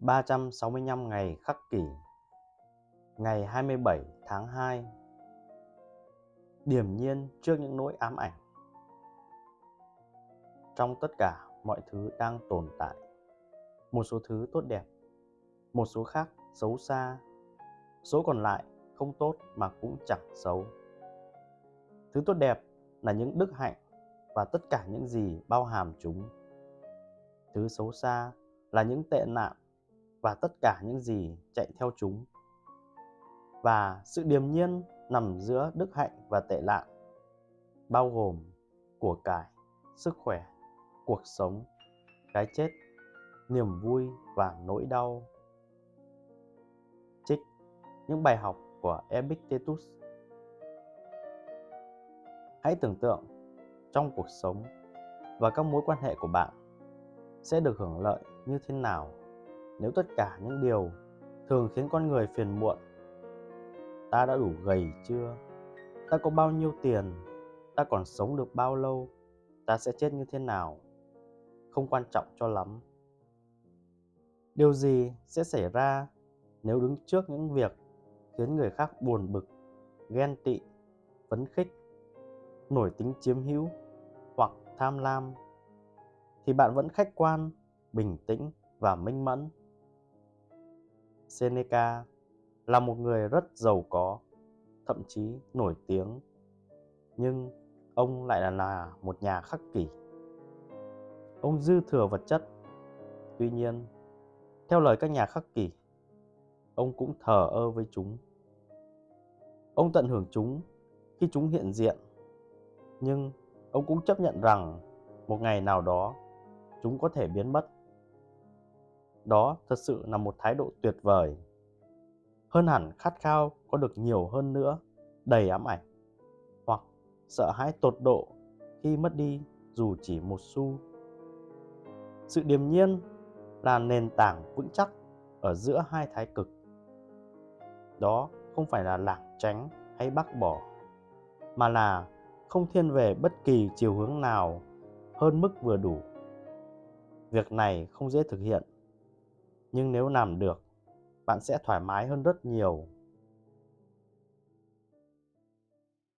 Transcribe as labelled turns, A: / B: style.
A: 365 ngày khắc kỷ, Ngày 27 tháng 2 điểm nhiên trước những nỗi ám ảnh. Trong tất cả mọi thứ đang tồn tại, Một số thứ tốt đẹp, Một số khác xấu xa, Số còn lại không tốt mà cũng chẳng xấu. Thứ tốt đẹp là những đức hạnh và tất cả những gì bao hàm chúng. Thứ xấu xa là những tệ nạn và tất cả những gì chạy theo chúng. Và sự điềm nhiên nằm giữa đức hạnh và tệ nạn, bao gồm của cải, sức khỏe, cuộc sống, cái chết, niềm vui và nỗi đau. Trích những bài học của epictetus. Hãy tưởng tượng trong cuộc sống và các mối quan hệ của bạn sẽ được hưởng lợi như thế nào nếu tất cả những điều thường khiến con người phiền muộn, ta đã đủ gầy chưa? Ta có bao nhiêu tiền? Ta còn sống được bao lâu? Ta sẽ chết như thế nào? Không quan trọng cho lắm. Điều gì sẽ xảy ra nếu đứng trước những việc khiến người khác buồn bực, ghen tị, phấn khích, nổi tính chiếm hữu hoặc tham lam? Thì bạn vẫn khách quan, bình tĩnh và minh mẫn seneca là một người rất giàu có thậm chí nổi tiếng. Nhưng ông lại là, là một nhà khắc kỷ. Ông dư thừa vật chất. Tuy nhiên theo lời các nhà khắc kỷ ông cũng thờ ơ với chúng. Ông tận hưởng chúng khi chúng hiện diện. Nhưng ông cũng chấp nhận rằng một ngày nào đó chúng có thể biến mất đó thật sự là một thái độ tuyệt vời. Hơn hẳn khát khao có được nhiều hơn nữa, đầy ám ảnh. Hoặc sợ hãi tột độ khi mất đi dù chỉ một xu. Sự điềm nhiên là nền tảng vững chắc ở giữa hai thái cực. Đó không phải là lảng tránh hay bác bỏ, mà là không thiên về bất kỳ chiều hướng nào hơn mức vừa đủ. Việc này không dễ thực hiện nhưng nếu làm được bạn sẽ thoải mái hơn rất nhiều.